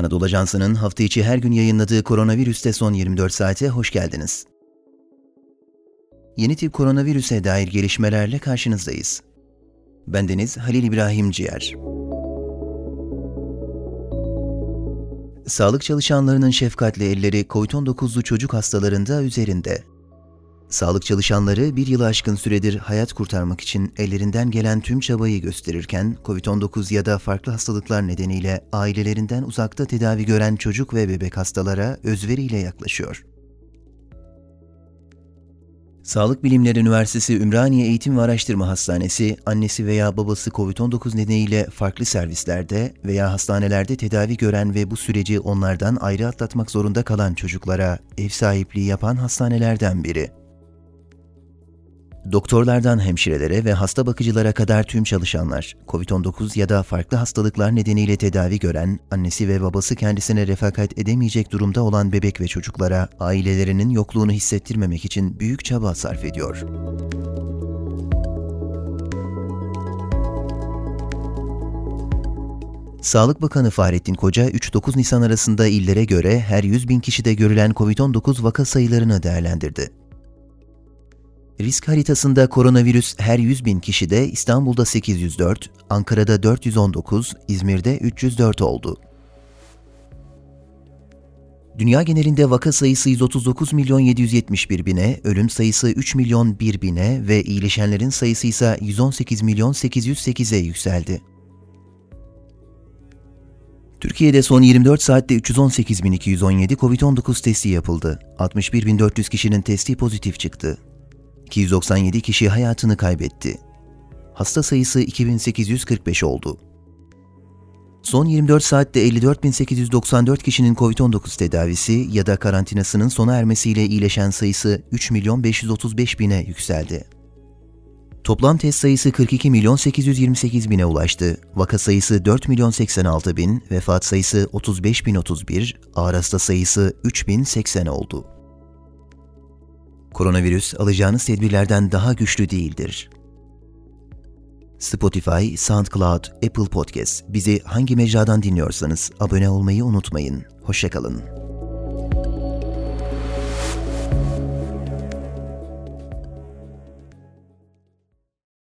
Anadolu Ajansı'nın hafta içi her gün yayınladığı koronavirüste son 24 saate hoş geldiniz. Yeni tip koronavirüse dair gelişmelerle karşınızdayız. Bendeniz Halil İbrahim Ciğer. Sağlık çalışanlarının şefkatli elleri COVID-19'lu çocuk hastalarında üzerinde. Sağlık çalışanları bir yılı aşkın süredir hayat kurtarmak için ellerinden gelen tüm çabayı gösterirken, COVID-19 ya da farklı hastalıklar nedeniyle ailelerinden uzakta tedavi gören çocuk ve bebek hastalara özveriyle yaklaşıyor. Sağlık Bilimleri Üniversitesi Ümraniye Eğitim ve Araştırma Hastanesi, annesi veya babası COVID-19 nedeniyle farklı servislerde veya hastanelerde tedavi gören ve bu süreci onlardan ayrı atlatmak zorunda kalan çocuklara ev sahipliği yapan hastanelerden biri. Doktorlardan hemşirelere ve hasta bakıcılara kadar tüm çalışanlar, COVID-19 ya da farklı hastalıklar nedeniyle tedavi gören, annesi ve babası kendisine refakat edemeyecek durumda olan bebek ve çocuklara ailelerinin yokluğunu hissettirmemek için büyük çaba sarf ediyor. Sağlık Bakanı Fahrettin Koca, 3-9 Nisan arasında illere göre her 100 bin kişide görülen COVID-19 vaka sayılarını değerlendirdi. Risk haritasında koronavirüs her 100 bin kişide İstanbul'da 804, Ankara'da 419, İzmir'de 304 oldu. Dünya genelinde vaka sayısı 139 milyon 771 bine, ölüm sayısı 3 milyon 1 bine ve iyileşenlerin sayısı ise 118 milyon 808'e yükseldi. Türkiye'de son 24 saatte 318.217 COVID-19 testi yapıldı. 61.400 kişinin testi pozitif çıktı. 297 kişi hayatını kaybetti. Hasta sayısı 2845 oldu. Son 24 saatte 54.894 kişinin COVID-19 tedavisi ya da karantinasının sona ermesiyle iyileşen sayısı 3 milyon 535 bine yükseldi. Toplam test sayısı 42 milyon 828 bine ulaştı. Vaka sayısı 4 milyon 86 bin, vefat sayısı 35 bin 31, ağır hasta sayısı 3 bin 80 oldu. Koronavirüs alacağınız tedbirlerden daha güçlü değildir. Spotify, SoundCloud, Apple Podcast bizi hangi mecradan dinliyorsanız abone olmayı unutmayın. Hoşçakalın.